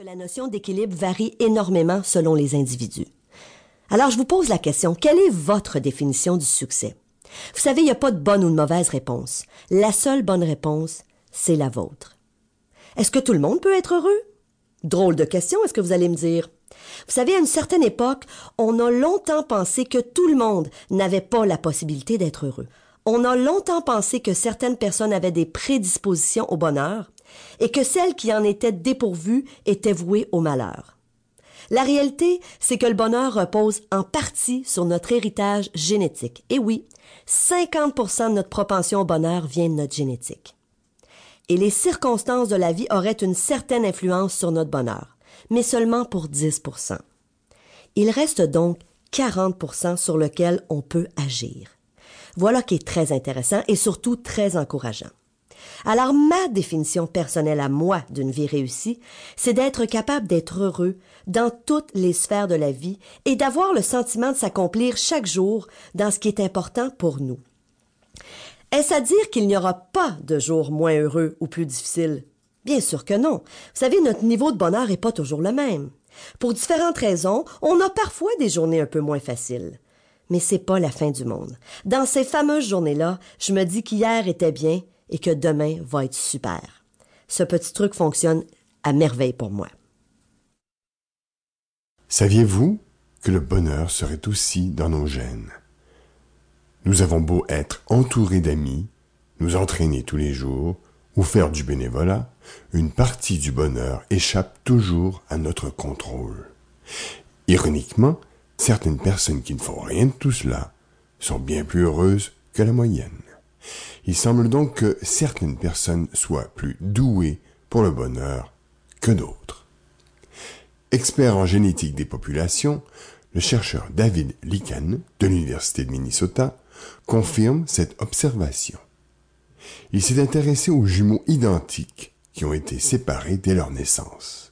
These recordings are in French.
que la notion d'équilibre varie énormément selon les individus. Alors je vous pose la question, quelle est votre définition du succès? Vous savez, il n'y a pas de bonne ou de mauvaise réponse. La seule bonne réponse, c'est la vôtre. Est-ce que tout le monde peut être heureux? Drôle de question, est-ce que vous allez me dire? Vous savez, à une certaine époque, on a longtemps pensé que tout le monde n'avait pas la possibilité d'être heureux. On a longtemps pensé que certaines personnes avaient des prédispositions au bonheur et que celles qui en étaient dépourvues étaient vouées au malheur. La réalité, c'est que le bonheur repose en partie sur notre héritage génétique. Et oui, 50% de notre propension au bonheur vient de notre génétique. Et les circonstances de la vie auraient une certaine influence sur notre bonheur, mais seulement pour 10%. Il reste donc 40% sur lequel on peut agir. Voilà qui est très intéressant et surtout très encourageant. Alors ma définition personnelle à moi d'une vie réussie, c'est d'être capable d'être heureux dans toutes les sphères de la vie et d'avoir le sentiment de s'accomplir chaque jour dans ce qui est important pour nous. Est-ce à dire qu'il n'y aura pas de jours moins heureux ou plus difficiles? Bien sûr que non. Vous savez, notre niveau de bonheur n'est pas toujours le même. Pour différentes raisons, on a parfois des journées un peu moins faciles. Mais c'est pas la fin du monde. Dans ces fameuses journées-là, je me dis qu'hier était bien et que demain va être super. Ce petit truc fonctionne à merveille pour moi. Saviez-vous que le bonheur serait aussi dans nos gènes? Nous avons beau être entourés d'amis, nous entraîner tous les jours ou faire du bénévolat, une partie du bonheur échappe toujours à notre contrôle. Ironiquement, certaines personnes qui ne font rien de tout cela sont bien plus heureuses que la moyenne. Il semble donc que certaines personnes soient plus douées pour le bonheur que d'autres. Expert en génétique des populations, le chercheur David Likan de l'Université de Minnesota confirme cette observation. Il s'est intéressé aux jumeaux identiques qui ont été séparés dès leur naissance.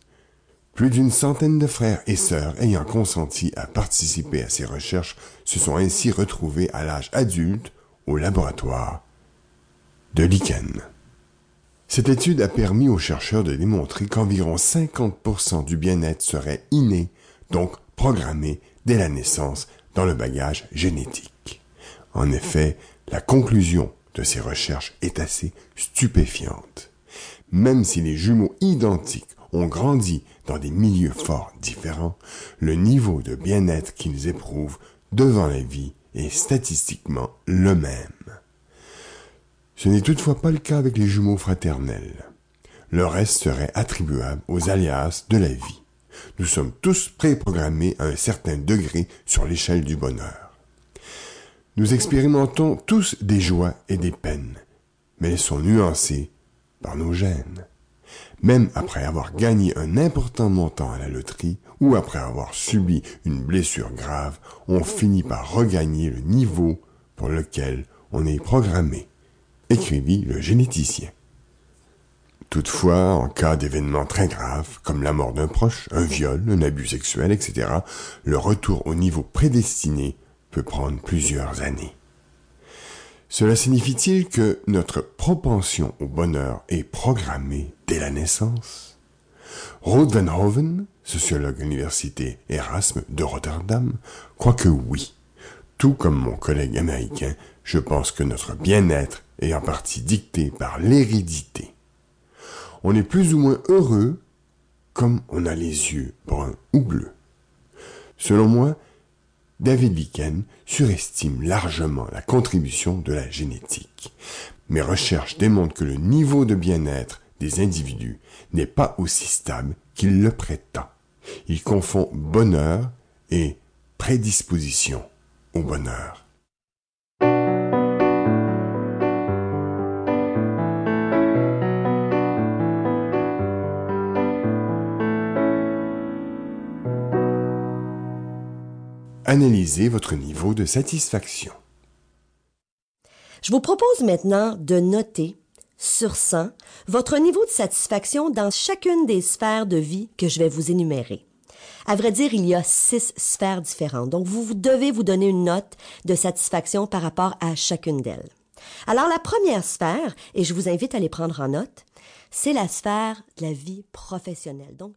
Plus d'une centaine de frères et sœurs ayant consenti à participer à ces recherches se sont ainsi retrouvés à l'âge adulte au laboratoire de lichen. Cette étude a permis aux chercheurs de démontrer qu'environ 50% du bien-être serait inné, donc programmé dès la naissance dans le bagage génétique. En effet, la conclusion de ces recherches est assez stupéfiante. Même si les jumeaux identiques ont grandi dans des milieux forts différents, le niveau de bien-être qu'ils éprouvent devant la vie est statistiquement le même. Ce n'est toutefois pas le cas avec les jumeaux fraternels. Le reste serait attribuable aux alias de la vie. Nous sommes tous préprogrammés à un certain degré sur l'échelle du bonheur. Nous expérimentons tous des joies et des peines, mais elles sont nuancées par nos gènes. Même après avoir gagné un important montant à la loterie ou après avoir subi une blessure grave, on finit par regagner le niveau pour lequel on est programmé écrivit le généticien. Toutefois, en cas d'événements très graves, comme la mort d'un proche, un viol, un abus sexuel, etc., le retour au niveau prédestiné peut prendre plusieurs années. Cela signifie-t-il que notre propension au bonheur est programmée dès la naissance? Ruth Van Hoven, sociologue à l'université Erasme de Rotterdam, croit que oui. Tout comme mon collègue américain, je pense que notre bien-être est en partie dicté par l'hérédité. On est plus ou moins heureux comme on a les yeux bruns ou bleus. Selon moi, David Viken surestime largement la contribution de la génétique. Mes recherches démontrent que le niveau de bien-être des individus n'est pas aussi stable qu'il le prétend. Il confond bonheur et prédisposition bonheur. Analysez votre niveau de satisfaction. Je vous propose maintenant de noter sur 100 votre niveau de satisfaction dans chacune des sphères de vie que je vais vous énumérer. À vrai dire, il y a six sphères différentes. Donc, vous, devez vous donner une note de satisfaction par rapport à chacune d'elles. Alors, la première sphère, et je vous invite à les prendre en note, c'est la sphère de la vie professionnelle. Donc,